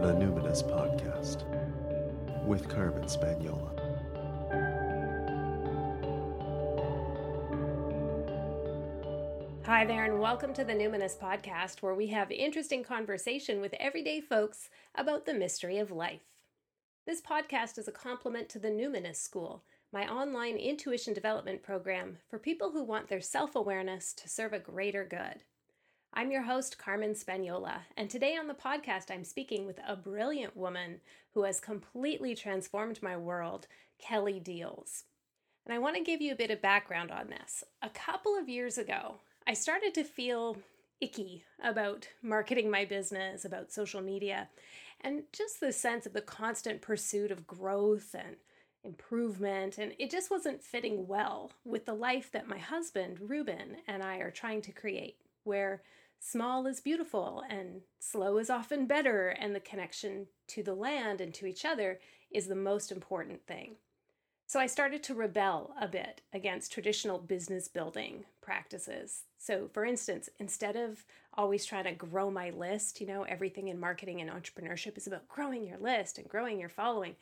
The Numinous Podcast with Carmen Spagnola. Hi there, and welcome to the Numinous Podcast, where we have interesting conversation with everyday folks about the mystery of life. This podcast is a complement to the Numinous School, my online intuition development program for people who want their self awareness to serve a greater good. I'm your host, Carmen Spagnola, and today on the podcast, I'm speaking with a brilliant woman who has completely transformed my world, Kelly Diels. And I want to give you a bit of background on this. A couple of years ago, I started to feel icky about marketing my business, about social media, and just the sense of the constant pursuit of growth and improvement. And it just wasn't fitting well with the life that my husband, Ruben, and I are trying to create, where small is beautiful and slow is often better, and the connection to the land and to each other is the most important thing. So I started to rebel a bit against traditional business building practices. So, for instance, instead of always trying to grow my list, you know, everything in marketing and entrepreneurship is about growing your list and growing your following.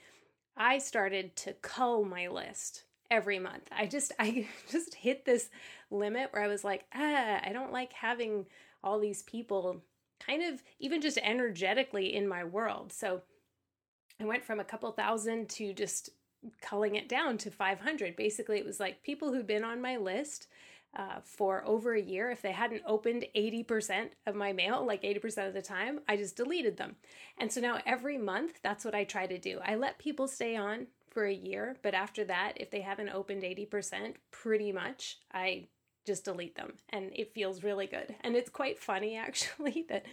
I started to cull my list every month. I just I just hit this limit where I was like, ah, I don't like having all these people kind of even just energetically in my world. So I went from a couple thousand to just culling it down to 500. Basically, it was like people who'd been on my list uh, for over a year. If they hadn't opened 80% of my mail, like 80% of the time, I just deleted them. And so now every month, that's what I try to do. I let people stay on for a year, but after that, if they haven't opened 80%, pretty much, I just delete them. And it feels really good. And it's quite funny, actually, that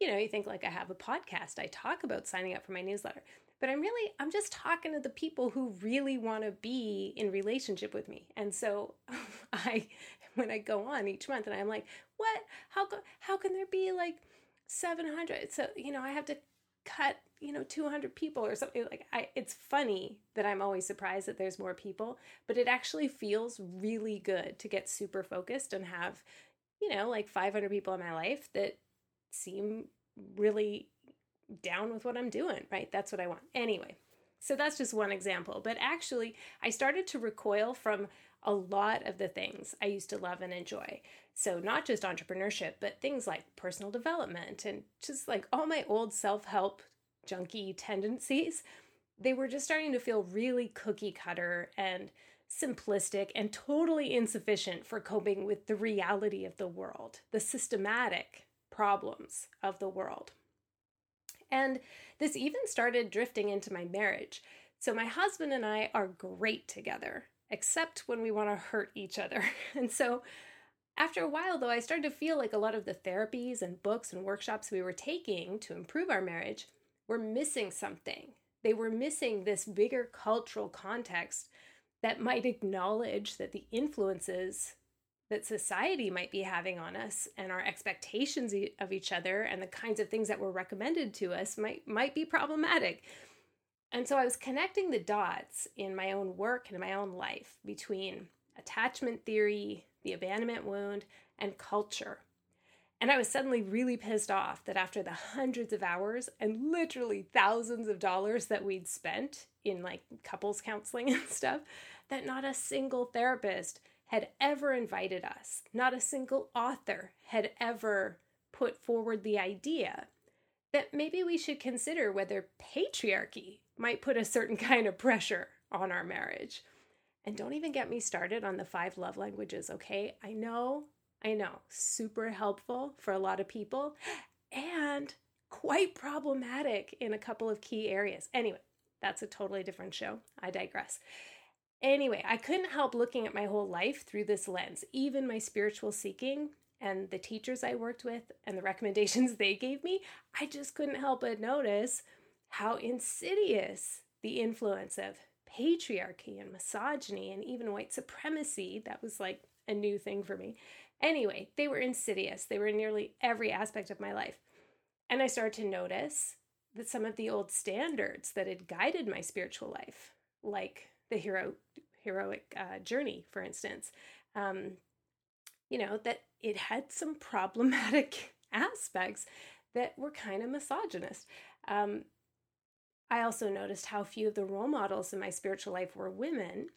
you know, you think like I have a podcast, I talk about signing up for my newsletter but I'm really I'm just talking to the people who really want to be in relationship with me. And so I when I go on each month and I'm like, "What? How how can there be like 700?" So, you know, I have to cut, you know, 200 people or something like I it's funny that I'm always surprised that there's more people, but it actually feels really good to get super focused and have, you know, like 500 people in my life that seem really down with what I'm doing, right? That's what I want. Anyway, so that's just one example. But actually, I started to recoil from a lot of the things I used to love and enjoy. So, not just entrepreneurship, but things like personal development and just like all my old self help junky tendencies. They were just starting to feel really cookie cutter and simplistic and totally insufficient for coping with the reality of the world, the systematic problems of the world. And this even started drifting into my marriage. So my husband and I are great together, except when we want to hurt each other. And so after a while, though, I started to feel like a lot of the therapies and books and workshops we were taking to improve our marriage were missing something. They were missing this bigger cultural context that might acknowledge that the influences that society might be having on us and our expectations of each other and the kinds of things that were recommended to us might might be problematic. And so I was connecting the dots in my own work and in my own life between attachment theory, the abandonment wound, and culture. And I was suddenly really pissed off that after the hundreds of hours and literally thousands of dollars that we'd spent in like couples counseling and stuff, that not a single therapist had ever invited us. Not a single author had ever put forward the idea that maybe we should consider whether patriarchy might put a certain kind of pressure on our marriage. And don't even get me started on the five love languages, okay? I know, I know, super helpful for a lot of people and quite problematic in a couple of key areas. Anyway, that's a totally different show. I digress. Anyway, I couldn't help looking at my whole life through this lens, even my spiritual seeking and the teachers I worked with and the recommendations they gave me. I just couldn't help but notice how insidious the influence of patriarchy and misogyny and even white supremacy that was like a new thing for me. Anyway, they were insidious. They were in nearly every aspect of my life. And I started to notice that some of the old standards that had guided my spiritual life, like the hero heroic uh, journey, for instance, um, you know that it had some problematic aspects that were kind of misogynist. Um, I also noticed how few of the role models in my spiritual life were women,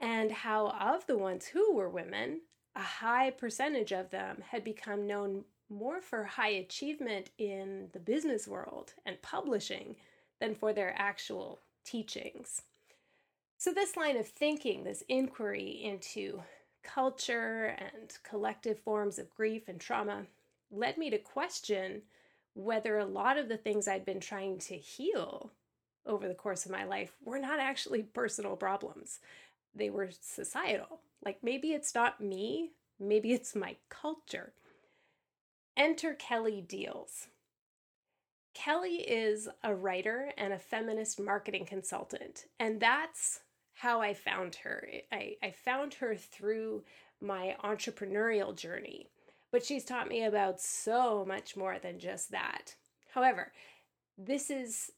and how of the ones who were women, a high percentage of them had become known more for high achievement in the business world and publishing than for their actual teachings. So, this line of thinking, this inquiry into culture and collective forms of grief and trauma, led me to question whether a lot of the things I'd been trying to heal over the course of my life were not actually personal problems. They were societal. Like maybe it's not me, maybe it's my culture. Enter Kelly Diels. Kelly is a writer and a feminist marketing consultant, and that's how I found her. I, I found her through my entrepreneurial journey, but she's taught me about so much more than just that. However, this is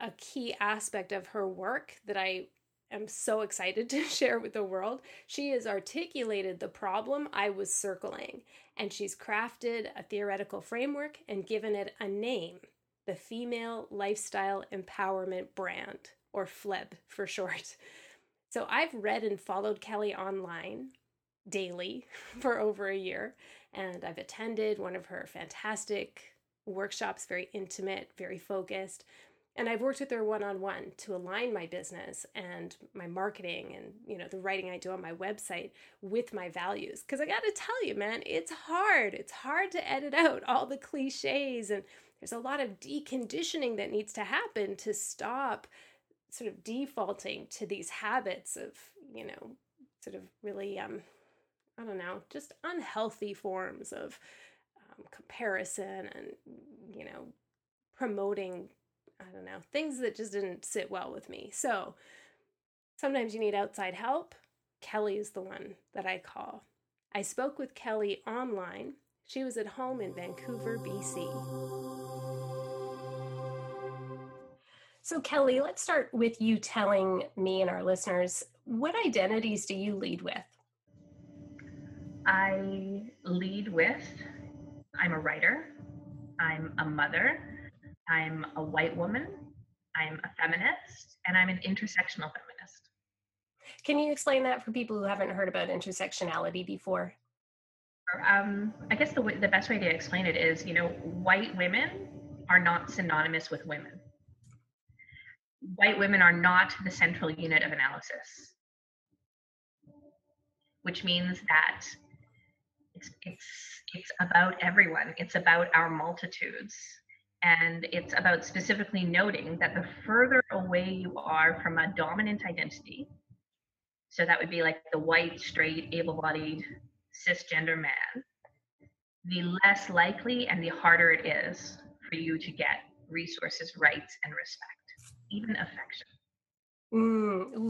a key aspect of her work that I am so excited to share with the world. She has articulated the problem I was circling, and she's crafted a theoretical framework and given it a name the Female Lifestyle Empowerment Brand, or FLEB for short. So I've read and followed Kelly online daily for over a year, and I've attended one of her fantastic workshops, very intimate, very focused. And I've worked with her one on one to align my business and my marketing and you know the writing I do on my website with my values. Because I got to tell you, man, it's hard. It's hard to edit out all the cliches and there's a lot of deconditioning that needs to happen to stop sort of defaulting to these habits of you know sort of really um I don't know just unhealthy forms of um, comparison and you know promoting I don't know, things that just didn't sit well with me. So sometimes you need outside help. Kelly is the one that I call. I spoke with Kelly online. She was at home in Vancouver, BC. So, Kelly, let's start with you telling me and our listeners what identities do you lead with? I lead with I'm a writer, I'm a mother, I'm a white woman, I'm a feminist, and I'm an intersectional feminist. Can you explain that for people who haven't heard about intersectionality before? Um, I guess the, the best way to explain it is, you know, white women are not synonymous with women. White women are not the central unit of analysis, which means that it's it's it's about everyone. It's about our multitudes. And it's about specifically noting that the further away you are from a dominant identity, so that would be like the white, straight, able bodied, cisgender man, the less likely and the harder it is for you to get resources, rights, and respect, even affection. Mm,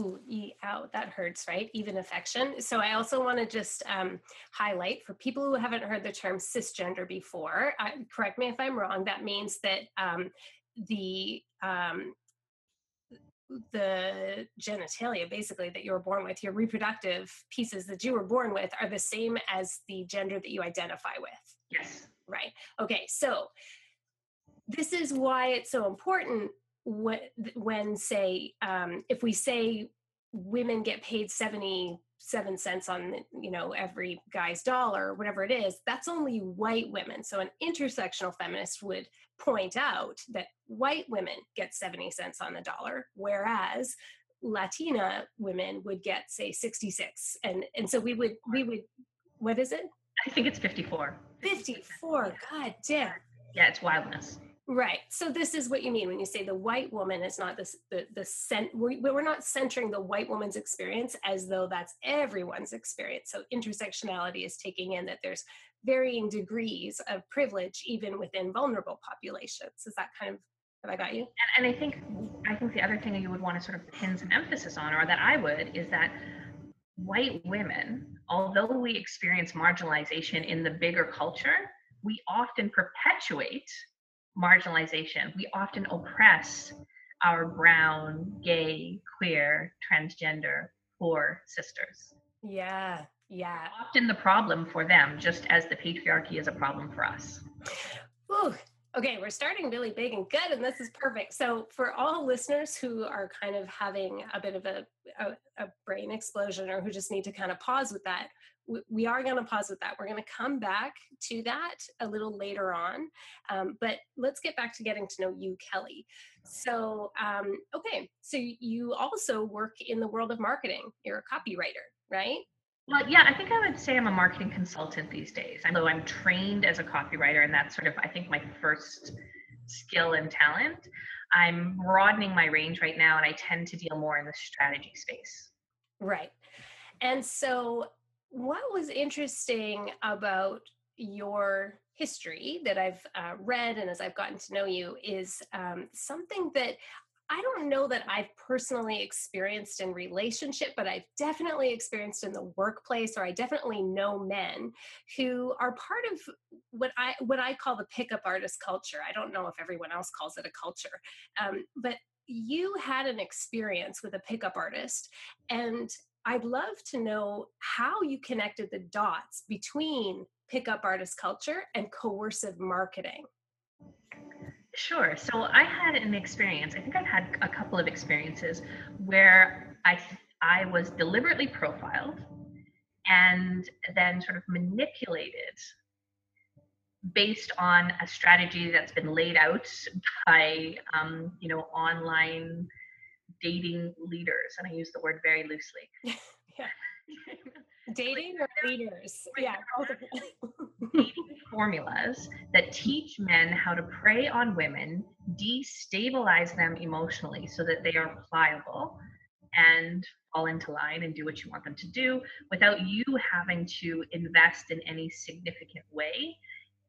e- That hurts, right? Even affection. So I also want to just um, highlight for people who haven't heard the term cisgender before. Correct me if I'm wrong. That means that um, the um, the genitalia, basically, that you were born with, your reproductive pieces that you were born with, are the same as the gender that you identify with. Yes. Right. Okay. So this is why it's so important when, when say um, if we say women get paid 77 cents on you know every guy's dollar whatever it is that's only white women. So an intersectional feminist would point out that white women get 70 cents on the dollar whereas latina women would get say 66 and and so we would we would what is it? I think it's 54 54 god damn yeah it's wildness Right. So this is what you mean when you say the white woman is not this the the cent we, we're not centering the white woman's experience as though that's everyone's experience. So intersectionality is taking in that there's varying degrees of privilege even within vulnerable populations. Is that kind of have I got you? And, and I think I think the other thing you would want to sort of pin some emphasis on, or that I would, is that white women, although we experience marginalization in the bigger culture, we often perpetuate marginalization. We often oppress our brown, gay, queer, transgender, poor sisters. Yeah, yeah. Often the problem for them, just as the patriarchy is a problem for us. Ooh, Okay, we're starting really big and good, and this is perfect. So, for all listeners who are kind of having a bit of a, a, a brain explosion or who just need to kind of pause with that, we, are going to pause with that. We're going to come back to that a little later on. Um, but let's get back to getting to know you, Kelly. So, um, okay, so you also work in the world of marketing, you're a copywriter, right? Well, yeah, I think I would say I'm a marketing consultant these days. Although I'm trained as a copywriter, and that's sort of, I think, my first skill and talent. I'm broadening my range right now, and I tend to deal more in the strategy space. Right. And so, what was interesting about your history that I've uh, read and as I've gotten to know you is um, something that I don't know that I've personally experienced in relationship, but I've definitely experienced in the workplace, or I definitely know men who are part of what I what I call the pickup artist culture. I don't know if everyone else calls it a culture, um, but you had an experience with a pickup artist, and I'd love to know how you connected the dots between pickup artist culture and coercive marketing. Sure. So I had an experience. I think I've had a couple of experiences where I I was deliberately profiled and then sort of manipulated based on a strategy that's been laid out by um, you know online dating leaders and i use the word very loosely. Yeah. Dating or leaders. yeah dating formulas that teach men how to prey on women destabilize them emotionally so that they are pliable and fall into line and do what you want them to do without you having to invest in any significant way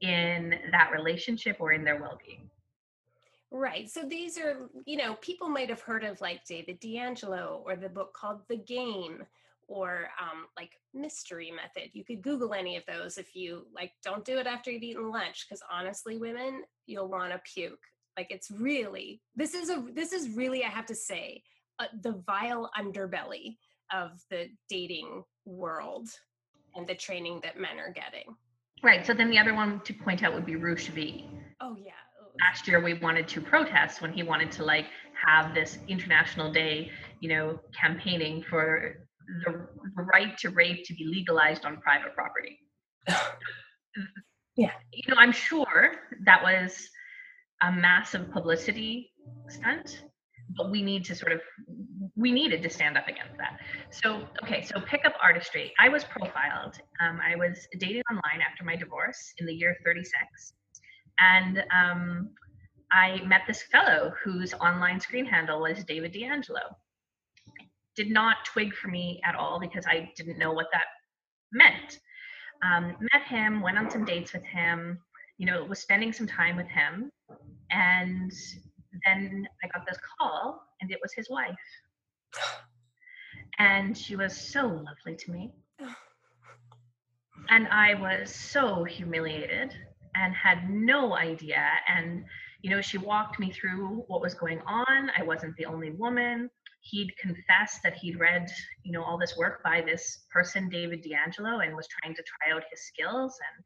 in that relationship or in their well-being Right. So these are, you know, people might have heard of like David D'Angelo or the book called The Game or um, like mystery method. You could Google any of those if you like, don't do it after you've eaten lunch because honestly, women, you'll want to puke. Like it's really, this is a, this is really, I have to say, uh, the vile underbelly of the dating world and the training that men are getting. Right. So then the other one to point out would be Roosh V. Oh yeah. Last year we wanted to protest when he wanted to like have this international day, you know, campaigning for the, right to rape to be legalized on private property. yeah. You know, I'm sure that was a massive publicity stunt, but we need to sort of we needed to stand up against that. So, okay, so pickup artistry. I was profiled. Um, I was dating online after my divorce in the year 36. And um, I met this fellow whose online screen handle was David D'Angelo did not twig for me at all because I didn't know what that meant. Um, met him, went on some dates with him, you know, was spending some time with him. And then I got this call, and it was his wife. And she was so lovely to me. And I was so humiliated and had no idea. And, you know, she walked me through what was going on. I wasn't the only woman he'd confessed that he'd read you know all this work by this person david d'angelo and was trying to try out his skills and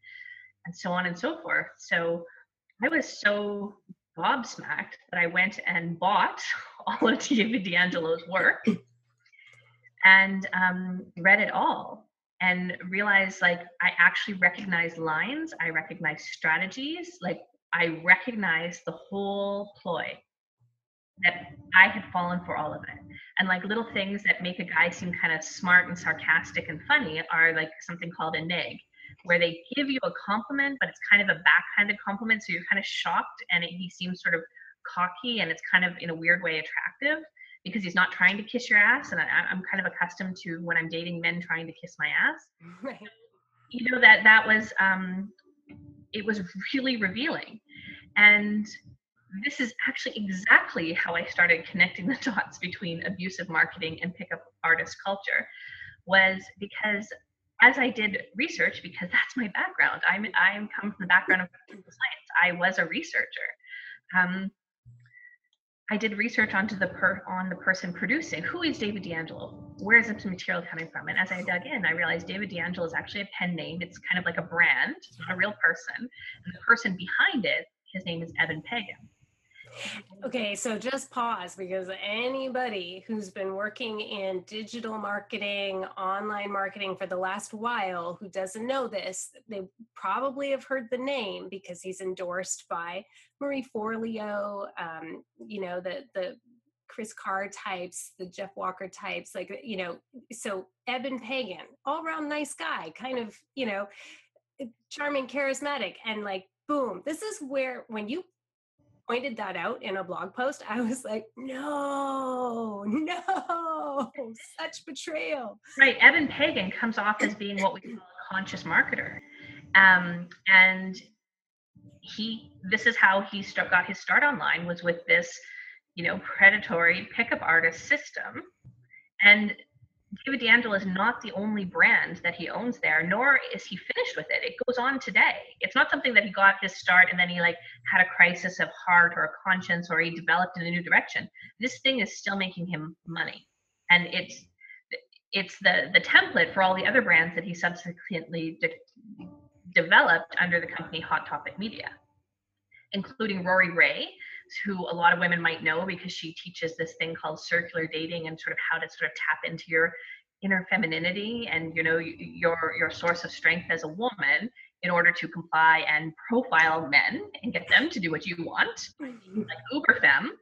and so on and so forth so i was so gobsmacked that i went and bought all of david d'angelo's work and um, read it all and realize like i actually recognize lines i recognize strategies like i recognize the whole ploy that I had fallen for all of it. And like little things that make a guy seem kind of smart and sarcastic and funny are like something called a neg, where they give you a compliment, but it's kind of a backhanded compliment. So you're kind of shocked and it, he seems sort of cocky and it's kind of in a weird way attractive because he's not trying to kiss your ass. And I, am kind of accustomed to when I'm dating men trying to kiss my ass. Right. You know, that that was, um, it was really revealing. And this is actually exactly how I started connecting the dots between abusive marketing and pickup artist culture was because as I did research, because that's my background, I'm I'm come from the background of science. I was a researcher. Um, I did research onto the per on the person producing. Who is David D'Angelo? Where is this material coming from? And as I dug in, I realized David D'Angelo is actually a pen name. It's kind of like a brand. It's not a real person. And the person behind it His name is Eben Pagan. Okay, so just pause because anybody who's been working in digital marketing, online marketing for the last while who doesn't know this, they probably have heard the name because he's endorsed by Marie Forleo, um, you know, the the Kris Carr types, the Jeff Walker types, like you know, so Eben Pagan, all around nice guy, kind of, you know, charming, charismatic, and like boom, this is where when you pointed that out in a blog post, I was like, no, no, such betrayal. Right. Eben Pagan comes off as being what we call a conscious marketer. Um, and he, this is how he start, got his start online was with this, you know, predatory pickup artist system. And David D'Angelo is not the only brand that he owns there, nor is he finished with it. It goes on today. It's not something that he got his start and then he like had a crisis of heart or a conscience or he developed in a new direction. This thing is still making him money, and it's it's the the template for all the other brands that he subsequently de- developed under the company Hot Topic Media, including Rori Raye, who a lot of women might know because she teaches this thing called circular dating and sort of how to sort of tap into your inner femininity and you know your your source of strength as a woman in order to comply and profile men and get them to do what you want like uber femme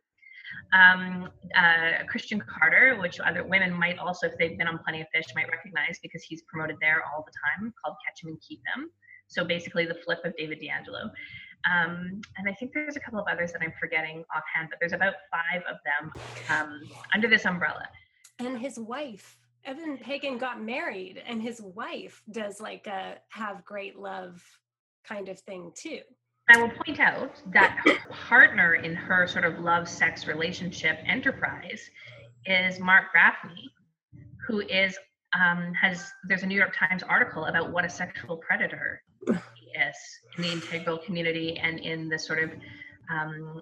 um, uh, Christian Carter, which other women might also, if they've been on Plenty of Fish, might recognize because he's promoted there all the time, called catch 'em and keep Keep 'em. So basically, the flip of David D'Angelo. Um, and I think there's a couple of others that I'm forgetting offhand, but there's about five of them um, under this umbrella. And his wife, Eben Pagan, got married, and his wife does like a have great love kind of thing too. I will point out that her partner in her sort of love sex relationship enterprise is Marc Gafni, who is um, has there's a New York Times article about what a sexual predator is in the integral community and in the sort of um,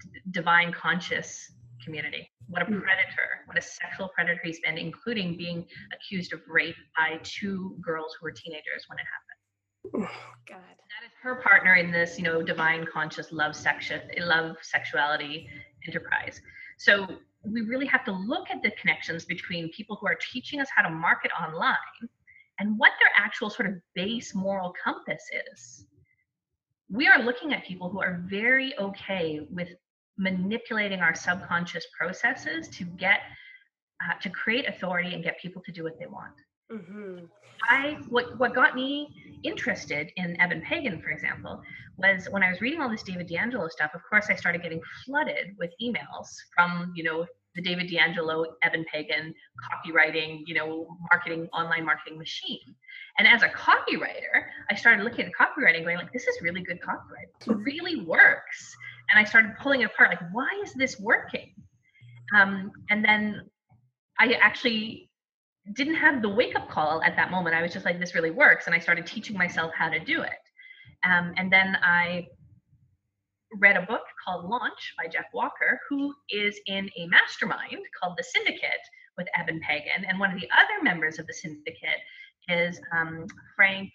d- divine conscious community. What a Hmm. predator, what a sexual predator he's been, including being accused of rape by two girls who were teenagers when it happened. God. That is her partner in this, you know, divine conscious love section, love sexuality enterprise. So we really have to look at the connections between people who are teaching us how to market online and what their actual sort of base moral compass is. We are looking at people who are very okay with manipulating our subconscious processes to get uh, to create authority and get people to do what they want. Mm-hmm. I what what got me interested in Eben Pagan, for example, was when I was reading all this David D'Angelo stuff. Of course, I started getting flooded with emails from you know the David D'Angelo, Eben Pagan copywriting, you know, marketing, online marketing machine. And as a copywriter, I started looking at copywriting, going like, this is really good copywriting. It really works. And I started pulling it apart, like, why is this working? Um, and then I actually didn't have the wake up call at that moment. I was just like, this really works. And I started teaching myself how to do it. Um, and then I read a book called Launch by Jeff Walker, who is in a mastermind called The Syndicate with Eben Pagan. And one of the other members of the syndicate is um, Frank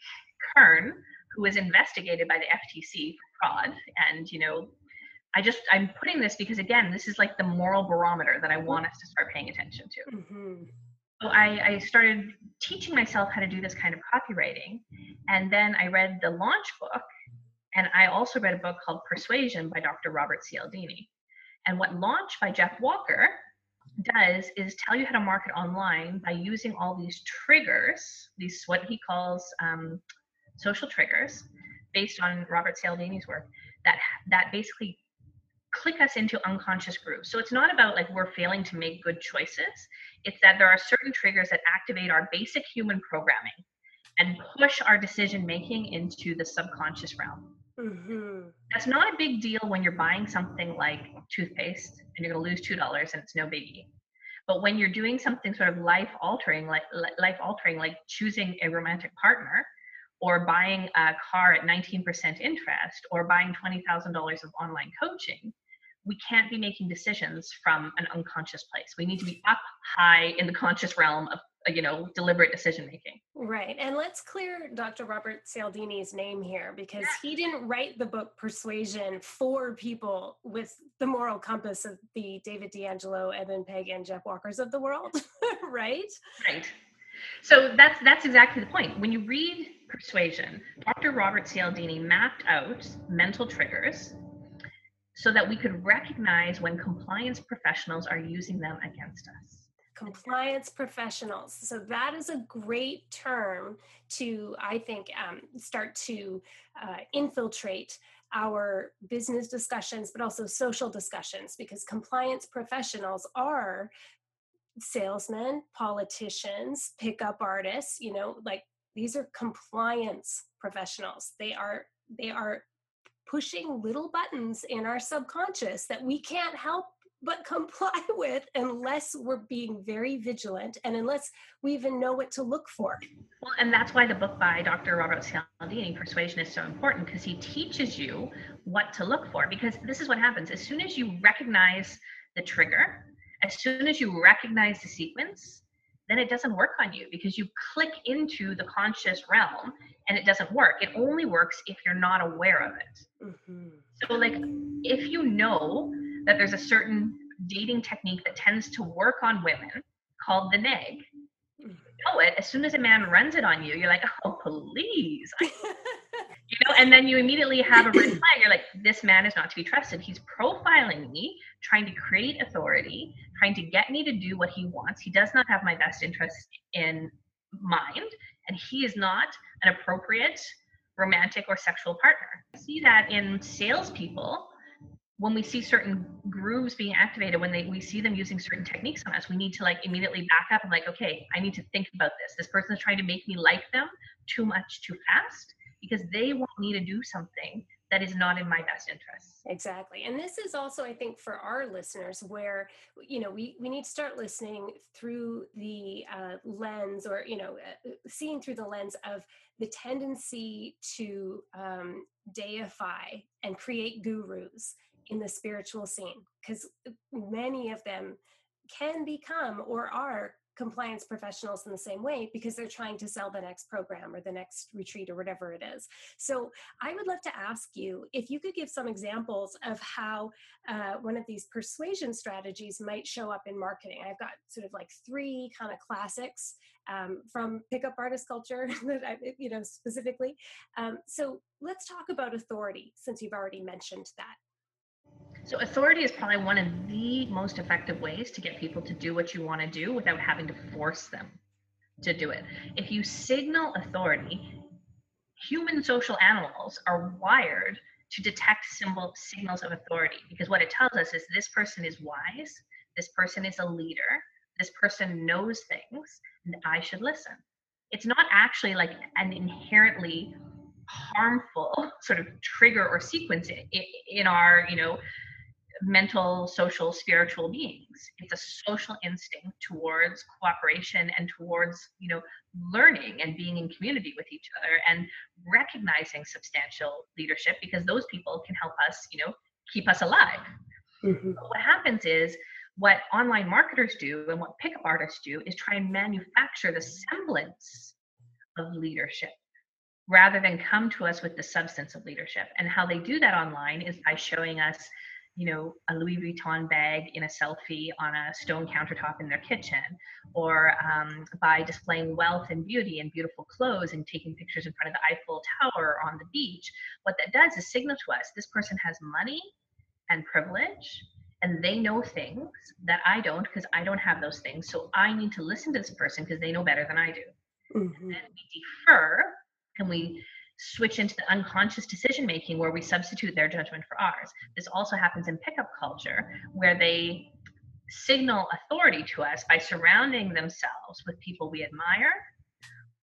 Kern, who was investigated by the FTC for fraud. And, you know, I just, I'm putting this because, again, this is like the moral barometer that I want us to start paying attention to. Mm-hmm. So I, I started teaching myself how to do this kind of copywriting. And then I read the launch book. And I also read a book called Persuasion by Dr. Robert Cialdini. And what Launch by Jeff Walker does is tell you how to market online by using all these triggers, these what he calls um, social triggers, based on Robert Cialdini's work, that that basically click us into unconscious grooves. So it's not about like we're failing to make good choices. It's that there are certain triggers that activate our basic human programming and push our decision making into the subconscious realm. Mm-hmm. That's not a big deal when you're buying something like toothpaste and you're going to lose two dollars and it's no biggie. But when you're doing something sort of life altering, like life altering, like choosing a romantic partner, or buying a car at 19% interest, or buying $20,000 of online coaching, we can't be making decisions from an unconscious place. We need to be up high in the conscious realm of you know deliberate decision making. Right and let's clear dr robert cialdini's name here because he didn't write the book persuasion for people with the moral compass of the david d'angelo eben peg and jeff walkers of the world right? Right. So that's that's exactly the point. When you read persuasion dr robert cialdini mapped out mental triggers so that we could recognize when compliance professionals are using them against us compliance professionals. So that is a great term to, I think, um, start to uh, infiltrate our business discussions, but also social discussions, because compliance professionals are salesmen, politicians, pickup artists, you know, like these are compliance professionals. They are, they are pushing little buttons in our subconscious that we can't help but comply with unless we're being very vigilant and unless we even know what to look for. Well, and that's why the book by Dr. Robert Cialdini, Persuasion, is so important because he teaches you what to look for. Because this is what happens as soon as you recognize the trigger, as soon as you recognize the sequence, then it doesn't work on you because you click into the conscious realm and it doesn't work. It only works if you're not aware of it. Mm-hmm. So, like, if you know that there's a certain dating technique that tends to work on women called the neg. Mm. You know it. As soon as a man runs it on you, you're like, oh, please. you know, and then you immediately have a red flag. You're like, this man is not to be trusted. He's profiling me, trying to create authority, trying to get me to do what he wants. He does not have my best interest in mind, and he is not an appropriate romantic or sexual partner. I see that in salespeople when we see certain grooves being activated, when they we see them using certain techniques on us, we need to like immediately back up and like, okay, I need to think about this. This person is trying to make me like them too much too fast because they want me to do something that is not in my best interest. Exactly. And this is also, I think, for our listeners where, you know, we, we need to start listening through the uh, lens or, you know, uh, seeing through the lens of the tendency to um, deify and create gurus in the spiritual scene because many of them can become or are compliance professionals in the same way because they're trying to sell the next program or the next retreat or whatever it is. So I would love to ask you if you could give some examples of how uh, one of these persuasion strategies might show up in marketing. I've got sort of like three kind of classics um, from pickup artist culture that I, you know specifically. Um, so let's talk about authority since you've already mentioned that. So, authority is probably one of the most effective ways to get people to do what you want to do without having to force them to do it. If you signal authority, human social animals are wired to detect symbol signals of authority because what it tells us is this person is wise, this person is a leader, this person knows things, and I should listen. It's not actually like an inherently harmful sort of trigger or sequence in, in our, you know, mental, social, spiritual beings. It's a social instinct towards cooperation and towards, you know, learning and being in community with each other and recognizing substantial leadership because those people can help us, you know, keep us alive. Mm-hmm. What happens is what online marketers do and what pickup artists do is try and manufacture the semblance of leadership rather than come to us with the substance of leadership. And how they do that online is by showing us you know, a Louis Vuitton bag in a selfie on a stone countertop in their kitchen, or um, by displaying wealth and beauty and beautiful clothes and taking pictures in front of the Eiffel Tower on the beach. What that does is signal to us this person has money and privilege, and they know things that I don't because I don't have those things. So I need to listen to this person because they know better than I do. Mm-hmm. And we defer and we switch into the unconscious decision making where we substitute their judgment for ours. This also happens in pickup culture where they signal authority to us by surrounding themselves with people we admire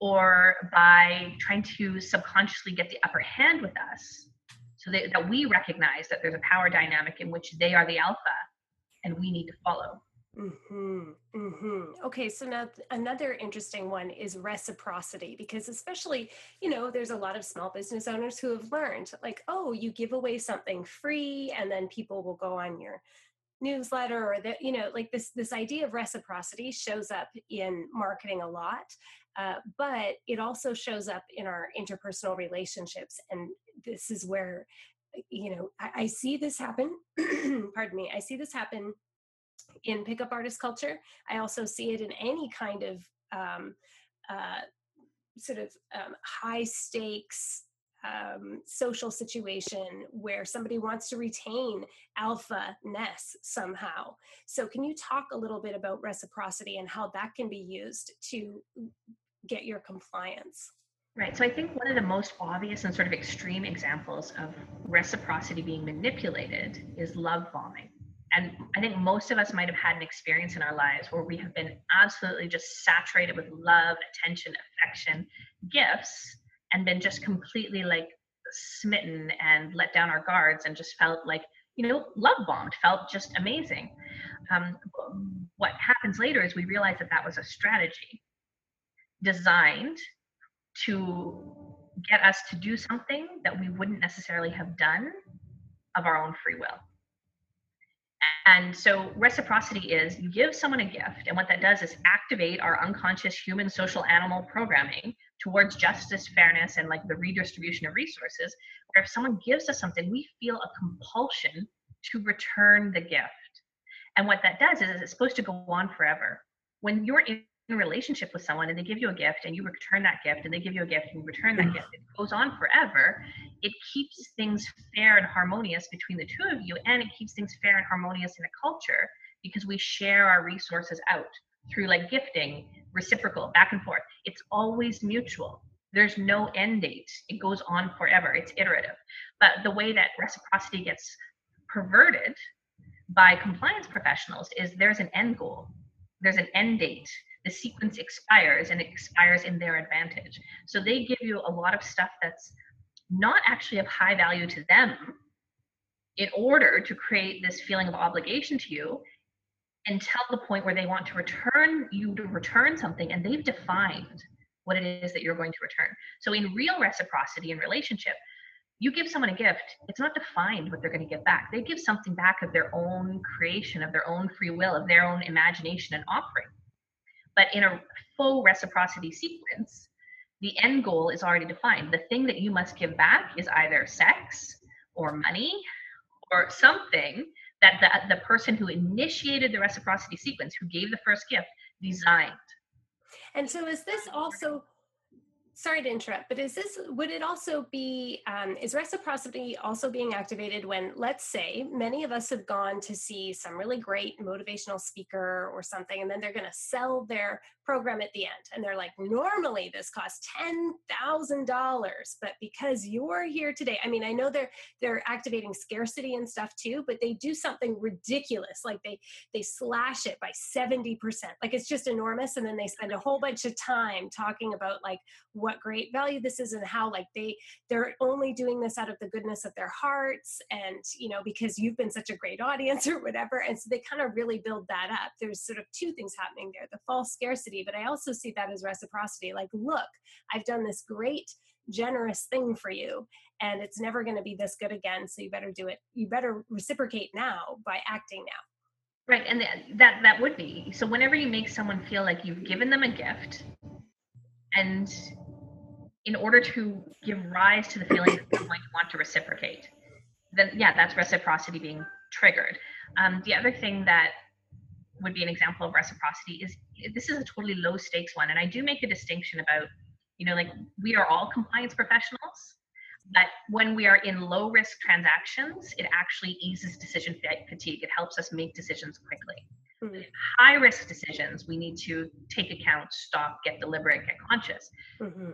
or by trying to subconsciously get the upper hand with us so that, that we recognize that there's a power dynamic in which they are the alpha and we need to follow. Mm-hmm, mm-hmm. Okay, so now another interesting one is reciprocity because, especially, you know, there's a lot of small business owners who have learned, like, oh, you give away something free and then people will go on your newsletter or that you know like this this idea of reciprocity shows up in marketing a lot uh, but it also shows up in our interpersonal relationships and this is where you know i, I see this happen pardon me i see this happen in pickup artist culture i also see it in any kind of um, uh, sort of um, high stakes um, social situation where somebody wants to retain alpha ness somehow. So, can you talk a little bit about reciprocity and how that can be used to get your compliance? Right. So, I think one of the most obvious and sort of extreme examples of reciprocity being manipulated is love bombing. And I think most of us might have had an experience in our lives where we have been absolutely just saturated with love, attention, affection, gifts and been just completely like smitten and let down our guards and just felt like you know love bombed felt just amazing. Um, what happens later is we realize that that was a strategy designed to get us to do something that we wouldn't necessarily have done of our own free will and so reciprocity is you give someone a gift, and what that does is activate our unconscious human social animal programming towards justice, fairness, and like the redistribution of resources. Where if someone gives us something, we feel a compulsion to return the gift. And what that does is it's supposed to go on forever. When you're in relationship with someone and they give you a gift and you return that gift and they give you a gift and you return that mm. gift, it goes on forever. It keeps things fair and harmonious between the two of you, and it keeps things fair and harmonious in a culture because we share our resources out through like gifting, reciprocal, back and forth. It's always mutual. There's no end date. It goes on forever. It's iterative. But the way that reciprocity gets perverted by compliance professionals is there's an end goal. There's an end date the sequence expires and it expires in their advantage. So they give you a lot of stuff that's not actually of high value to them in order to create this feeling of obligation to you until the point where they want to return you to return something and they've defined what it is that you're going to return. So in real reciprocity in relationship, you give someone a gift, it's not defined what they're going to get back. They give something back of their own creation, of their own free will, of their own imagination and offering. But in a full reciprocity sequence, the end goal is already defined. The thing that you must give back is either sex or money or something that the, the person who initiated the reciprocity sequence, who gave the first gift, designed. And so is this also sorry to interrupt, but is this would it also be um, is reciprocity also being activated when let's say many of us have gone to see some really great motivational speaker or something, and then they're going to sell their program at the end, and they're like, normally this costs ten thousand dollars, but because you're here today, I mean, I know they're they're activating scarcity and stuff too, but they do something ridiculous, like they they slash it by seventy percent, like it's just enormous, and then they spend a whole bunch of time talking about like what great value this is and how like they they're only doing this out of the goodness of their hearts and you know because you've been such a great audience or whatever and so they kind of really build that up. There's sort of two things happening there the false scarcity but i also see that as reciprocity. Like look i've done this great generous thing for you and it's never going to be this good again so you better do it you better reciprocate now by acting now. Right and that that would be. So whenever you make someone feel like you've given them a gift and in order to give rise to the feeling that going to want to reciprocate, then yeah, that's reciprocity being triggered. Um, the other thing that would be an example of reciprocity is this is a totally low stakes one, and I do make a distinction about you know like we are all compliance professionals, but when we are in low risk transactions, it actually eases decision fatigue. It helps us make decisions quickly. Mm-hmm. High risk decisions, we need to take account, stop, get deliberate, get conscious. Mm-hmm.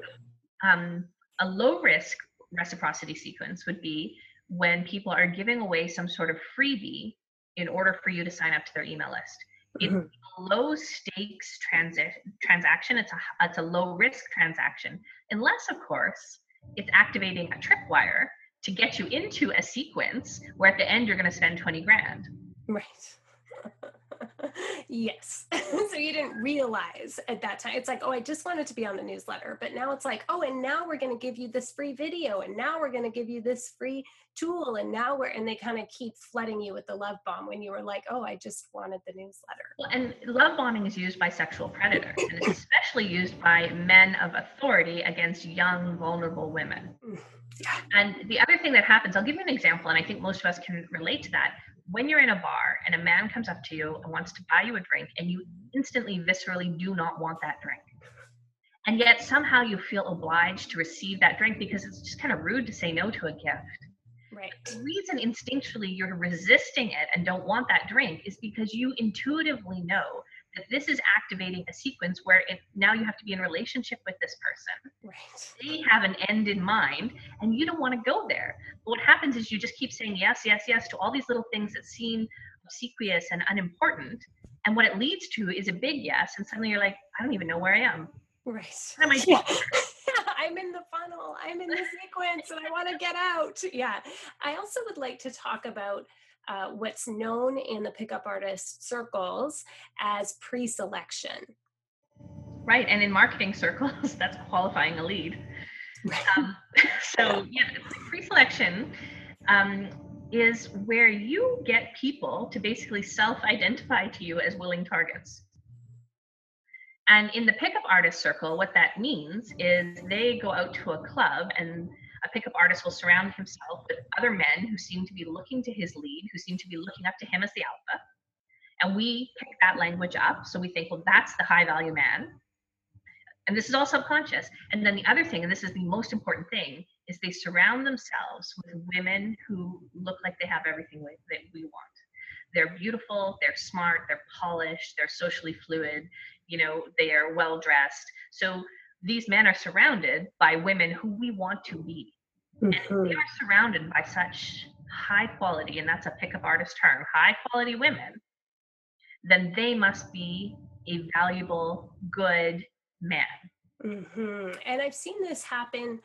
Um, a low risk reciprocity sequence would be when people are giving away some sort of freebie in order for you to sign up to their email list. It's mm-hmm. a low stakes transi- transaction. It's a it's a low risk transaction, unless of course it's activating a tripwire to get you into a sequence where at the end you're going to spend 20 grand. Right. yes. so you didn't realize at that time. It's like, oh, I just wanted to be on the newsletter. But now it's like, oh, and now we're going to give you this free video. And now we're going to give you this free tool. And now we're, and they kind of keep flooding you with the love bomb when you were like, oh, I just wanted the newsletter. Well, and love bombing is used by sexual predators. and it's especially used by men of authority against young, vulnerable women. Mm. And the other thing that happens, I'll give you an example, and I think most of us can relate to that when you're in a bar and a man comes up to you and wants to buy you a drink and you instantly viscerally do not want that drink. And yet somehow you feel obliged to receive that drink because it's just kind of rude to say no to a gift. Right. The reason instinctually you're resisting it and don't want that drink is because you intuitively know that this is activating a sequence where it, now you have to be in relationship with this person. Right. They have an end in mind and you don't want to go there. But what happens is you just keep saying yes, yes, yes to all these little things that seem obsequious and unimportant. And what it leads to is a big yes. And suddenly you're like, I don't even know where I am. Right. What am I yeah. I'm in the funnel. I'm in the sequence and I want to get out. Yeah. I also would like to talk about uh, what's known in the pickup artist circles as pre selection. Right. And in marketing circles, that's qualifying a lead. Um, so, yeah, pre selection um, is where you get people to basically self identify to you as willing targets. And in the pickup artist circle, what that means is they go out to a club and a pickup artist will surround himself with other men who seem to be looking to his lead, who seem to be looking up to him as the alpha. And we pick that language up. So we think, well, that's the high value man. And this is all subconscious. And then the other thing, and this is the most important thing, is they surround themselves with women who look like they have everything that we want. They're beautiful, they're smart, they're polished, they're socially fluid, you know, they are well dressed. So these men are surrounded by women who we want to be. Mm-hmm. And they are surrounded by such high quality, and that's a pickup artist term, high quality women, then they must be a valuable, good man. Mm-hmm. And I've seen this happen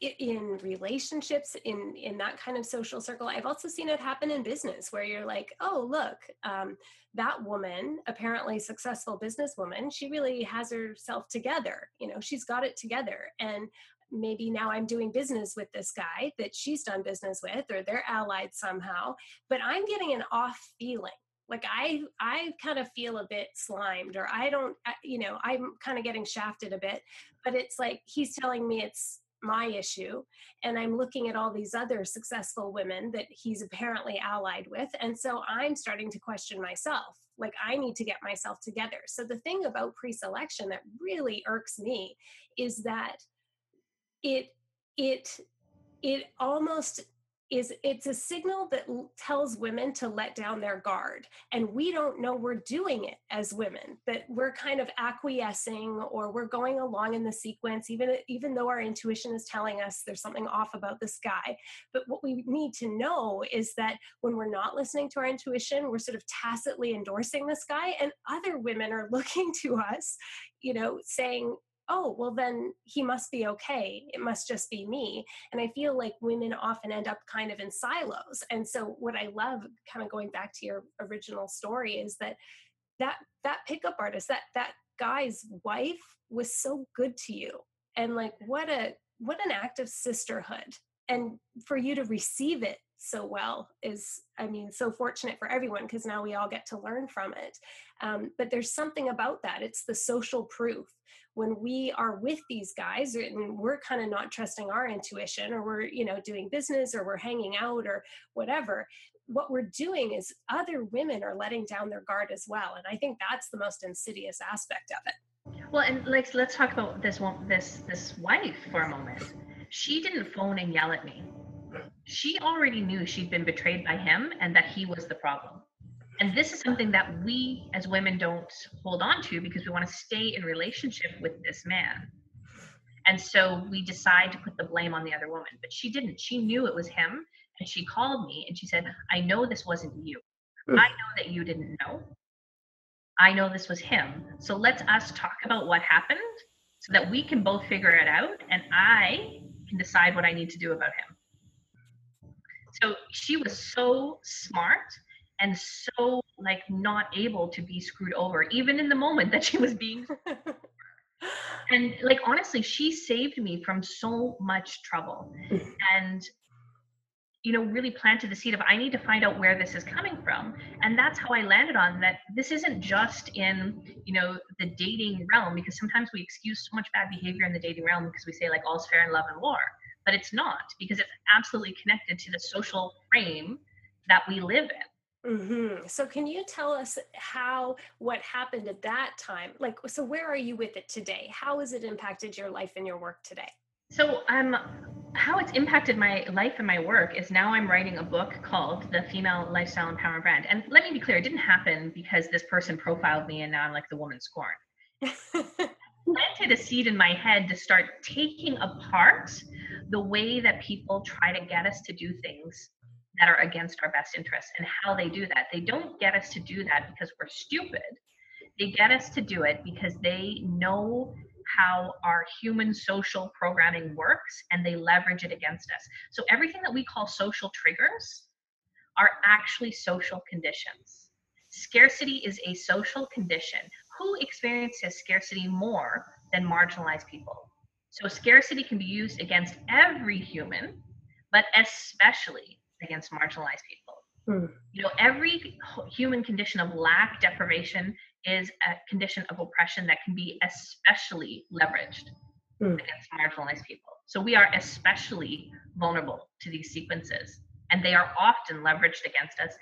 in relationships in in that kind of social circle. I've also seen it happen in business where you're like oh look um, that woman apparently successful businesswoman she really has herself together you know she's got it together. And maybe now i'm doing business with this guy that she's done business with or they're allied somehow but i'm getting an off feeling. Like i i kind of feel a bit slimed or i don't you know i'm kind of getting shafted a bit but it's like he's telling me it's my issue and i'm looking at all these other successful women that he's apparently allied with and so i'm starting to question myself like i need to get myself together. So the thing about pre-selection that really irks me is that it it it almost is it's a signal that tells women to let down their guard and we don't know we're doing it as women that we're kind of acquiescing or we're going along in the sequence even even though our intuition is telling us there's something off about this guy but what we need to know is that when we're not listening to our intuition we're sort of tacitly endorsing this guy and other women are looking to us you know saying oh, well, then he must be okay. It must just be me. And I feel like women often end up kind of in silos. And so, what I love, kind of going back to your original story, is that that that pickup artist, that that guy's wife was so good to you. And like, what a what an act of sisterhood. And for you to receive it so well is i mean so fortunate for everyone because now we all get to learn from it. Um, but there's something about that. It's the social proof. When we are with these guys and we're kind of not trusting our intuition or we're you know doing business or we're hanging out or whatever what we're doing is other women are letting down their guard as well and i think that's the most insidious aspect of it. Well and like let's talk about this one this this wife for a moment. She didn't phone and yell at me she already knew she'd been betrayed by him and that he was the problem. And this is something that we as women don't hold on to because we want to stay in relationship with this man. And so we decide to put the blame on the other woman but she didn't. She knew it was him and she called me and she said i know this wasn't you. I know that you didn't know. I know this was him. So let's us talk about what happened so that we can both figure it out and i can decide what i need to do about him so she was so smart and so like not able to be screwed over even in the moment that she was being and like honestly she saved me from so much trouble. And you know really planted the seed of i need to find out where this is coming from. And that's how i landed on that this isn't just in you know the dating realm because sometimes we excuse so much bad behavior in the dating realm because we say like all's fair in love and war but it's not because it's absolutely connected to the social frame that we live in Mm-hmm. So, can you tell us how what happened at that time? Like, so where are you with it today? How has it impacted your life and your work today? So, um, how it's impacted my life and my work is now I'm writing a book called The Female Lifestyle Empowerment Brand. And let me be clear, it didn't happen because this person profiled me and now I'm like the woman scorned. planted a seed in my head to start taking apart the way that people try to get us to do things that are against our best interests and how they do that. They don't get us to do that because we're stupid. They get us to do it because they know how our human social programming works and they leverage it against us. So everything that we call social triggers are actually social conditions. Scarcity is a social condition. Who experiences scarcity more than marginalized people? So scarcity can be used against every human, but especially against marginalized people. Mm. You know, every human condition of lack, deprivation is a condition of oppression that can be especially leveraged mm. against marginalized people. So we are especially vulnerable to these sequences, and they are often leveraged against us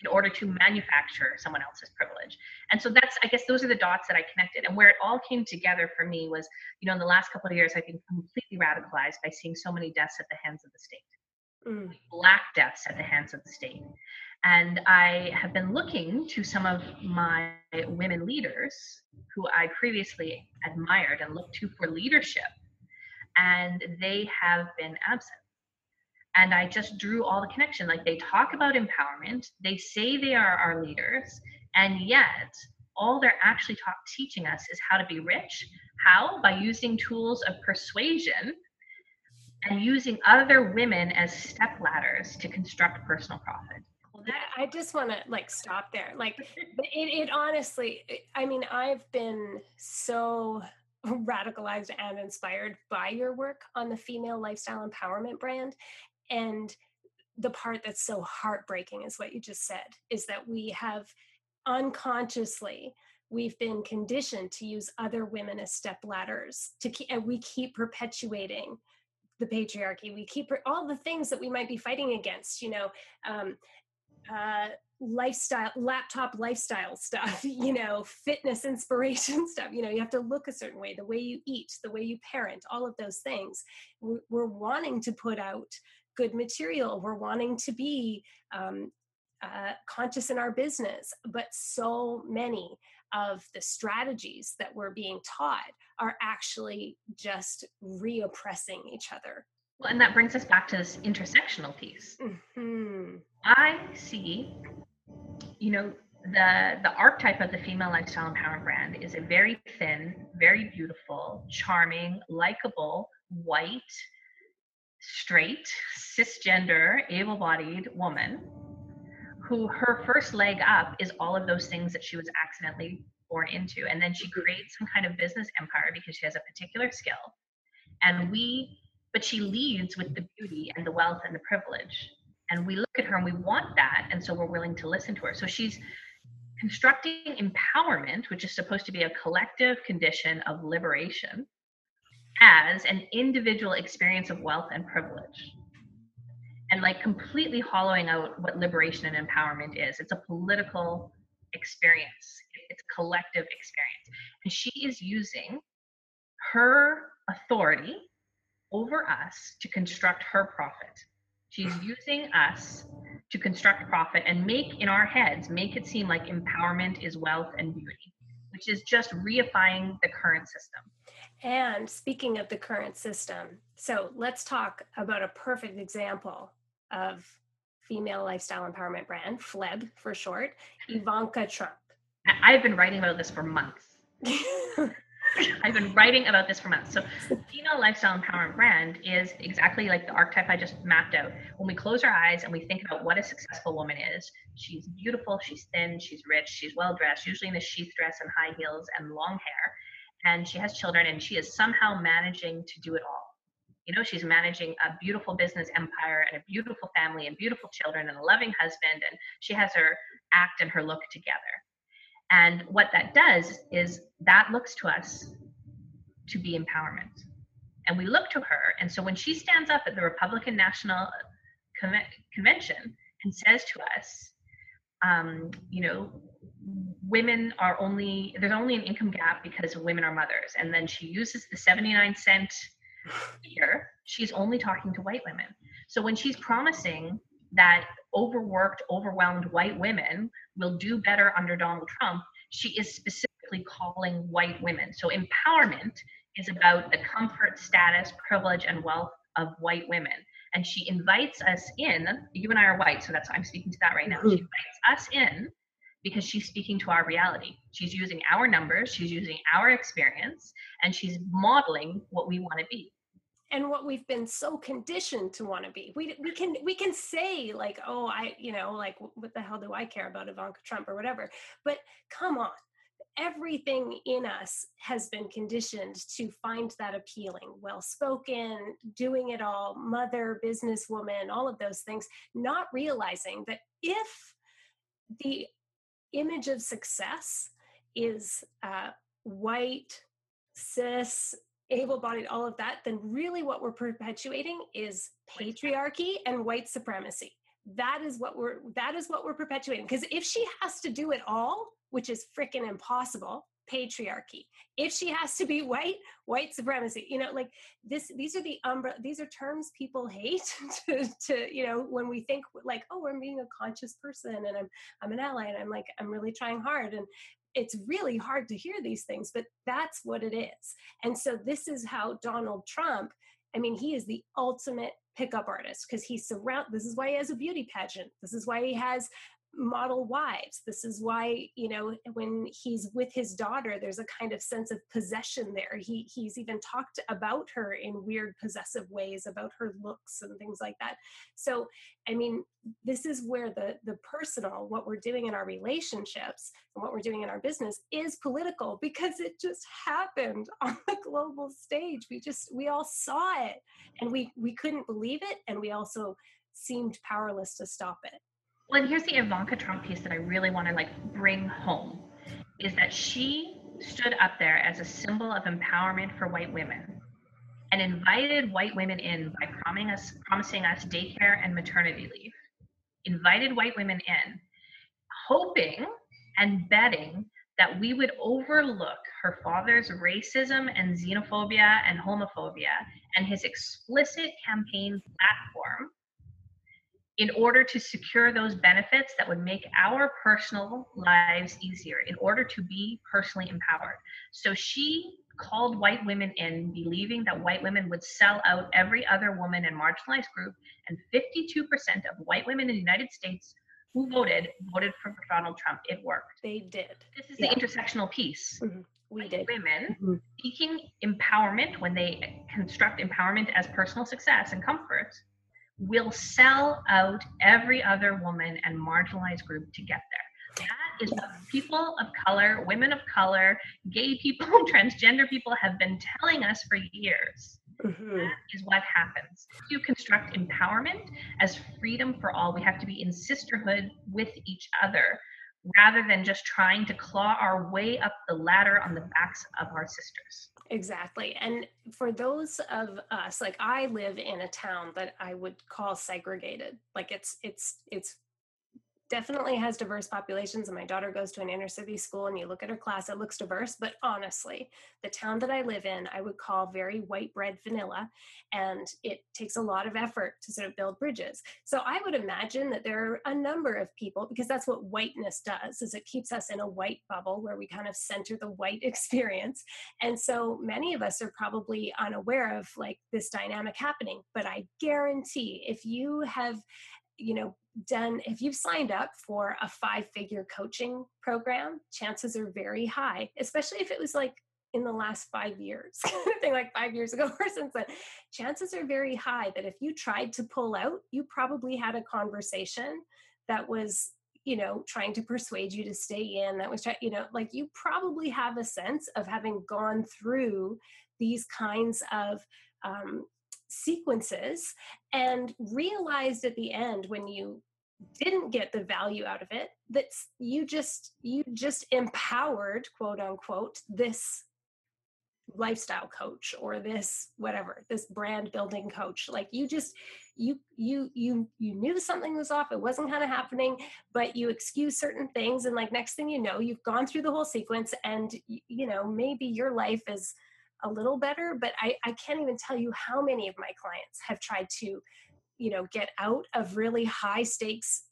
in order to manufacture someone else's privilege. And so that's, I guess, those are the dots that I connected. And where it all came together for me was, you know, in the last couple of years, I've been completely radicalized by seeing so many deaths at the hands of the state mm. black deaths at the hands of the state. And I have been looking to some of my women leaders who I previously admired and looked to for leadership, and they have been absent. And I just drew all the connection. Like they talk about empowerment, they say they are our leaders, and yet all they're actually talk, teaching us is how to be rich. How? By using tools of persuasion and using other women as step ladders to construct personal profit. I just want to like stop there. Like it, it honestly, I mean, I've been so radicalized and inspired by your work on the female lifestyle empowerment brand. And the part that's so heartbreaking is what you just said is that we have unconsciously we've been conditioned to use other women as step ladders to keep and we keep perpetuating the patriarchy. We keep all the things that we might be fighting against you know um, uh, lifestyle laptop lifestyle stuff you know fitness inspiration stuff you know you have to look a certain way the way you eat the way you parent all of those things. We're, we're wanting to put out good material we're wanting to be um, uh, conscious in our business but so many of the strategies that we're being taught are actually just reoppressing each other. Well, and that brings us back to this intersectional piece. Mm-hmm. I see, you know, the the archetype of the female lifestyle empowerment brand is a very thin, very beautiful, charming, likable, white, straight, cisgender, able-bodied woman who her first leg up is all of those things that she was accidentally born into. And then she mm-hmm. creates some kind of business empire because she has a particular skill. And we, but she leads with the beauty and the wealth and the privilege. And we look at her and we want that. And so we're willing to listen to her. So she's constructing empowerment, which is supposed to be a collective condition of liberation, as an individual experience of wealth and privilege and like completely hollowing out what liberation and empowerment is. It's a political experience, it's a collective experience. And she is using her authority over us to construct her profit. She's using us to construct profit and make in our heads, make it seem like empowerment is wealth and beauty, which is just reifying the current system. And speaking of the current system, so let's talk about a perfect example of female lifestyle empowerment brand, FLEB for short, Ivanka Trump. I've been writing about this for months. I've been writing about this for months. So, female lifestyle empowerment brand is exactly like the archetype I just mapped out. When we close our eyes and we think about what a successful woman is, she's beautiful, she's thin, she's rich, she's well dressed, usually in a sheath dress and high heels and long hair, and she has children, and she is somehow managing to do it all. You know, she's managing a beautiful business empire and a beautiful family and beautiful children and a loving husband, and she has her act and her look together. And what that does is that looks to us to be empowerment. And we look to her. And so when she stands up at the Republican National Convention and says to us, um, you know, women are only, there's only an income gap because women are mothers. And then she uses the 79 cent here, she's only talking to white women. So when she's promising that overworked, overwhelmed white women will do better under Donald Trump, she is specifically calling white women. So empowerment is about the comfort, status, privilege, and wealth of white women. And she invites us in. You and I are white, so that's I'm speaking to that right now. She mm-hmm. invites us in because she's speaking to our reality. She's using our numbers, she's using our experience, and she's modeling what we want to be and what we've been so conditioned to want to be. We we can we can say like, oh, I you know like what the hell do I care about Ivanka Trump or whatever? But come on, everything in us has been conditioned to find that appealing, well spoken, doing it all, mother, businesswoman, all of those things, not realizing that if the image of success is uh, white, cis, able bodied, all of that, then really what we're perpetuating is patriarchy and white supremacy. That is what we're that is what we're perpetuating. Because if she has to do it all, which is freaking impossible, patriarchy. If she has to be white, white supremacy. You know, like this these are the umbre these are terms people hate to, to you know, when we think like, oh, I'm being a conscious person and I'm I'm an ally and I'm like, I'm really trying hard. And it's really hard to hear these things, but that's what it is. And so this is how Donald Trump, I mean, he is the ultimate pickup artist because he surround this is why he has a beauty pageant. This is why he has model wives. This is why you know when he's with his daughter there's a kind of sense of possession there. He he's even talked about her in weird possessive ways about her looks and things like that. So i mean this is where the the personal what we're doing in our relationships and what we're doing in our business is political because it just happened on the global stage. We just we all saw it and we we couldn't believe it and we also seemed powerless to stop it well, and here's the Ivanka Trump piece that I really want to like bring home is that she stood up there as a symbol of empowerment for white women and invited white women in by promising us promising us daycare and maternity leave. Invited white women in, hoping and betting that we would overlook her father's racism and xenophobia and homophobia and his explicit campaign platform in order to secure those benefits that would make our personal lives easier, in order to be personally empowered. So she called white women in, believing that white women would sell out every other woman and marginalized group. And 52% of white women in the United States who voted voted for Donald Trump. It worked. They did. This is yeah. the intersectional piece. Mm-hmm. We white did. Women mm-hmm. seeking empowerment when they construct empowerment as personal success and comfort will sell out every other woman and marginalized group to get there. That is what people of color, women of color, gay people, transgender people have been telling us for years. Mm-hmm. That is what happens. To construct empowerment as freedom for all, we have to be in sisterhood with each other rather than just trying to claw our way up the ladder on the backs of our sisters. Exactly. And for those of us, like I live in a town that I would call segregated. Like it's it's it's definitely has diverse populations and my daughter goes to an inner city school and you look at her class it looks diverse but honestly the town that i live in i would call very white bread vanilla and it takes a lot of effort to sort of build bridges. So i would imagine that there are a number of people because that's what whiteness does is it keeps us in a white bubble where we kind of center the white experience. And so many of us are probably unaware of like this dynamic happening but i guarantee if you have you know done if you've signed up for a five figure coaching program chances are very high especially if it was like in the last five years, thing like five years ago or since then, chances are very high that if you tried to pull out, you probably had a conversation that was you know trying to persuade you to stay in that was try, you know like you probably have a sense of having gone through these kinds of um, sequences and realized at the end when you didn't get the value out of it that you just you just empowered quote unquote this lifestyle coach or this whatever this brand building coach. Like you just you you you you knew something was off it wasn't kind of happening but you excuse certain things and like next thing you know you've gone through the whole sequence and you know maybe your life is a little better but i i can't even tell you how many of my clients have tried to you know get out of really high stakes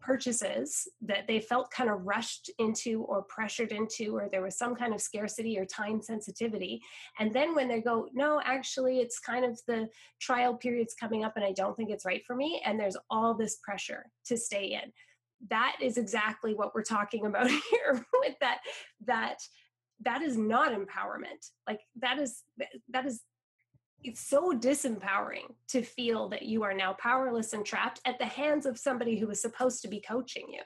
purchases that they felt kind of rushed into or pressured into or there was some kind of scarcity or time sensitivity. And then when they go no actually it's kind of the trial period's coming up and i don't think it's right for me and there's all this pressure to stay in. That is exactly what we're talking about here with that that that is not empowerment. Like that is that is it's so disempowering to feel that you are now powerless and trapped at the hands of somebody who is supposed to be coaching you.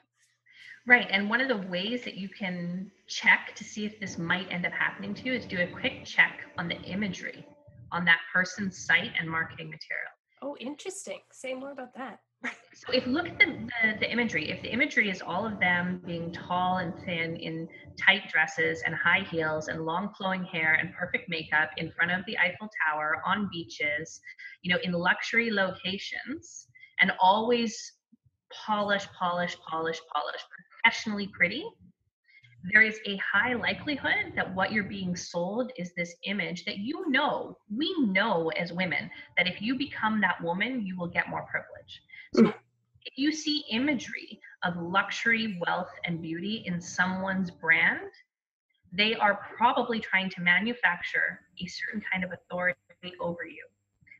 Right and one of the ways that you can check to see if this might end up happening to you is do a quick check on the imagery on that person's site and marketing material. Oh interesting. Say more about that so if you look at the, the, the, imagery, if the imagery is all of them being tall and thin in tight dresses and high heels and long flowing hair and perfect makeup in front of the Eiffel Tower on beaches, you know, in luxury locations and always polish, polish, polish, polish, professionally pretty, there is a high likelihood that what you're being sold is this image that you know, we know as women, that if you become that woman, you will get more privilege. If you see imagery of luxury, wealth, and beauty in someone's brand, they are probably trying to manufacture a certain kind of authority over you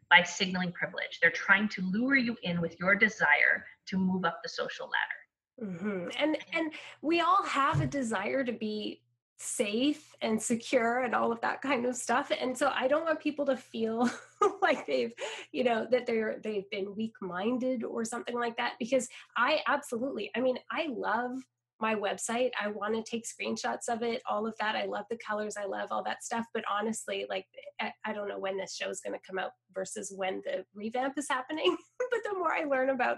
by signaling privilege. They're trying to lure you in with your desire to move up the social ladder. Mm-hmm. And and we all have a desire to be safe and secure and all of that kind of stuff. And so i don't want people to feel like they've you know that they're they've been weak minded or something like that because i absolutely i mean i love my website. I want to take screenshots of it all of that. I love the colors i love all that stuff. But honestly like i, don't know when this show is going to come out versus when the revamp is happening. But the more i learn about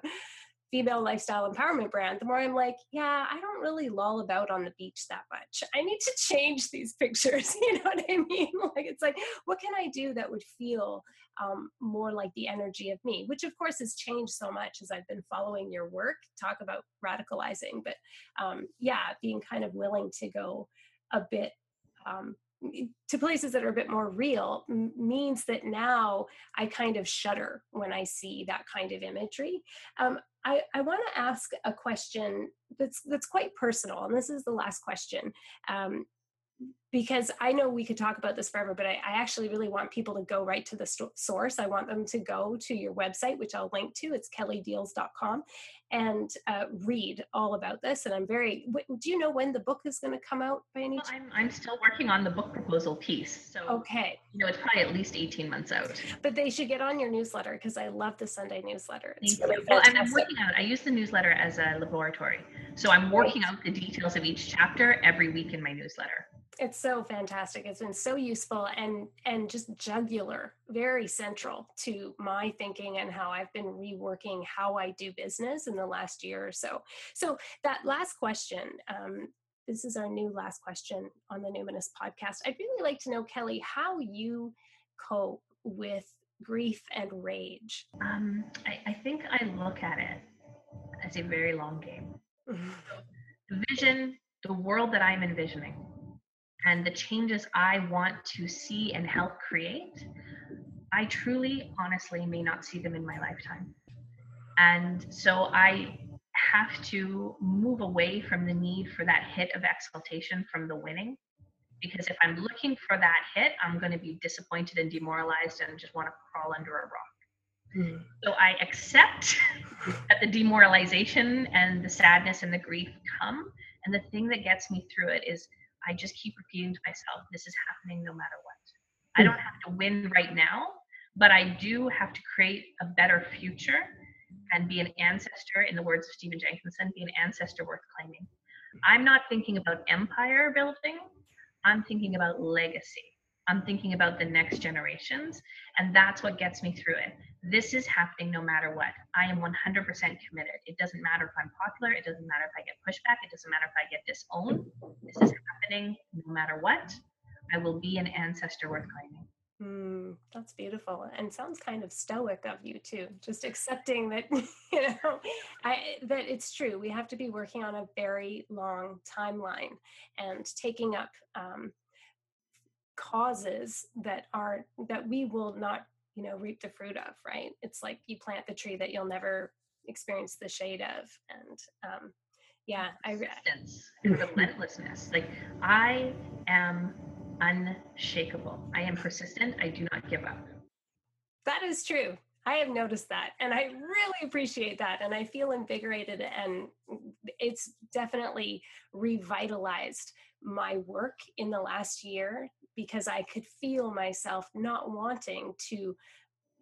female lifestyle empowerment brand, the more I'm like, yeah, I don't really loll about on the beach that much. I need to change these pictures. You know what I mean? Like, it's like, what can I do that would feel um, more like the energy of me? Which, of course, has changed so much as I've been following your work. Talk about radicalizing, but um, yeah, being kind of willing to go a bit um, to places that are a bit more real m- means that now I kind of shudder when I see that kind of imagery. Um, I, I want to ask a question that's that's quite personal, and this is the last question. Um, because I know we could talk about this forever, but I, I, actually really want people to go right to the st- source. I want them to go to your website, which I'll link to. It's kellydiels.com and uh, read all about this. And I'm very, do you know when the book is going to come out by any well, I'm, I'm still working on the book proposal piece. So, okay. You know, it's probably at least 18 months out. But they should get on your newsletter because I love the Sunday newsletter. It's Thank really well, and I'm working out, I use the newsletter as a laboratory. So I'm working right. out the details of each chapter every week in my newsletter it's so fantastic. It's been so useful and and just jugular very central to my thinking and how i've been reworking how i do business in the last year or so. So that last question um, this is our new last question on the numinous podcast. I'd really like to know kelly how you cope with grief and rage. Um, I, I think i look at it as a very long game. The vision the world that i'm envisioning and the changes I want to see and help create, I truly, honestly may not see them in my lifetime. And so I have to move away from the need for that hit of exaltation from the winning. Because if I'm looking for that hit, I'm going to be disappointed and demoralized and just want to crawl under a rock. Mm. So I accept that the demoralization and the sadness and the grief come. And the thing that gets me through it is I just keep repeating to myself, this is happening no matter what. I hmm. don't have to win right now, but I do have to create a better future and be an ancestor, in the words of Stephen Jenkinson, be an ancestor worth claiming. I'm not thinking about empire building, I'm thinking about legacy. I'm thinking about the next generations, and that's what gets me through it. This is happening no matter what. I am 100% committed. It doesn't matter if I'm popular, it doesn't matter if I get pushback, it doesn't matter if I get disowned. This is happening no matter what. I will be an ancestor worth claiming. Mm, that's beautiful and sounds kind of stoic of you too. Just accepting that you know I, that it's true. We have to be working on a very long timeline and taking up um, causes that are that we will not you know reap the fruit of. Right? It's like you plant the tree that you'll never experience the shade of, and um, yeah, I resistance and relentlessness. Like I am unshakable. I am persistent. I do not give up. That is true. I have noticed that and I really appreciate that. And I feel invigorated and it's definitely revitalized my work in the last year because I could feel myself not wanting to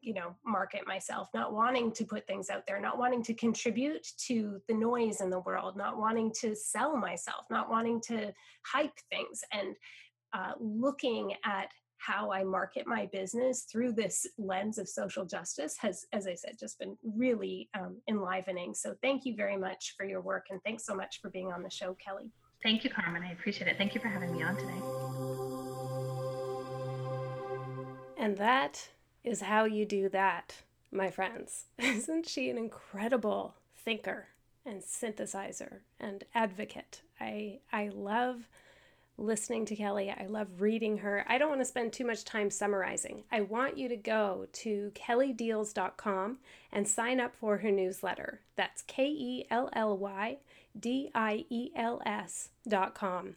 you know market myself not wanting to put things out there not wanting to contribute to the noise in the world not wanting to sell myself not wanting to hype things and uh, looking at how I market my business through this lens of social justice has, as I said, just been really um, enlivening. So thank you very much for your work and thanks so much for being on the show, Kelly. Thank you, Carmen. I appreciate it. Thank you for having me on today. And that is how you do that, my friends. Isn't she an incredible thinker and synthesizer and advocate? I I love listening to Kelly. I love reading her. I don't want to spend too much time summarizing. I want you to go to kellydiels.com and sign up for her newsletter. That's K E L L Y D I E L S.com.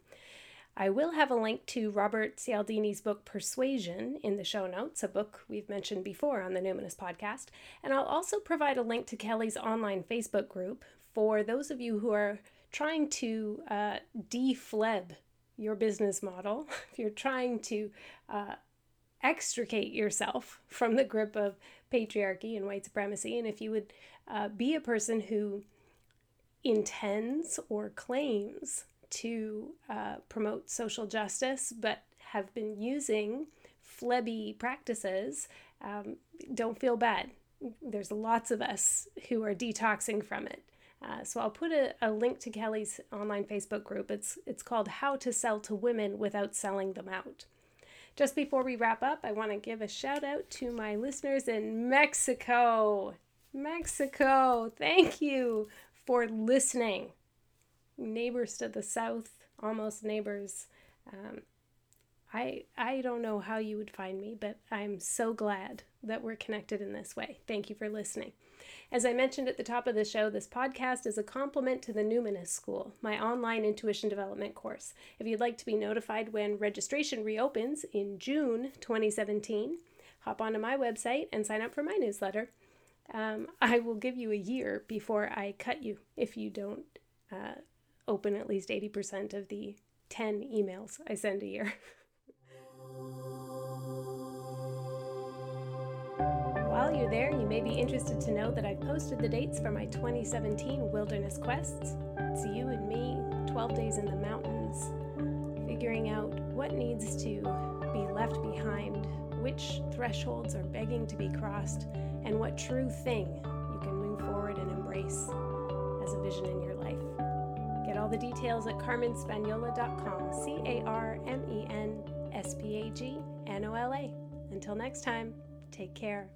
I will have a link to Robert Cialdini's book Persuasion in the show notes, a book we've mentioned before on the Numinous podcast. And I'll also provide a link to Kelly's online Facebook group for those of you who are trying to uh, defleb your business model, if you're trying to uh, extricate yourself from the grip of patriarchy and white supremacy, and if you would uh, be a person who intends or claims to uh, promote social justice but have been using flebby practices, um, don't feel bad. There's lots of us who are detoxing from it. Uh, so I'll put a, a link to Kelly's online Facebook group. It's it's called How to Sell to Women Without Selling Them Out. Just before we wrap up, I want to give a shout out to my listeners in Mexico. Mexico, thank you for listening. Neighbors to the south, almost neighbors. Um, I I don't know how you would find me, but I'm so glad that we're connected in this way. Thank you for listening. As I mentioned at the top of the show, this podcast is a complement to the Numinous School, my online intuition development course. If you'd like to be notified when registration reopens in June 2017, hop onto my website and sign up for my newsletter. Um, I will give you a year before I cut you if you don't uh, open at least 80% of the 10 emails I send a year. While you're there, you may be interested to know that I've posted the dates for my 2017 Wilderness Quests. It's you and me, 12 days in the mountains, figuring out what needs to be left behind, which thresholds are begging to be crossed, and what true thing you can move forward and embrace as a vision in your life. Get all the details at carmenspagnola.com, C A R M E N S P A G N O L A. Until next time, take care.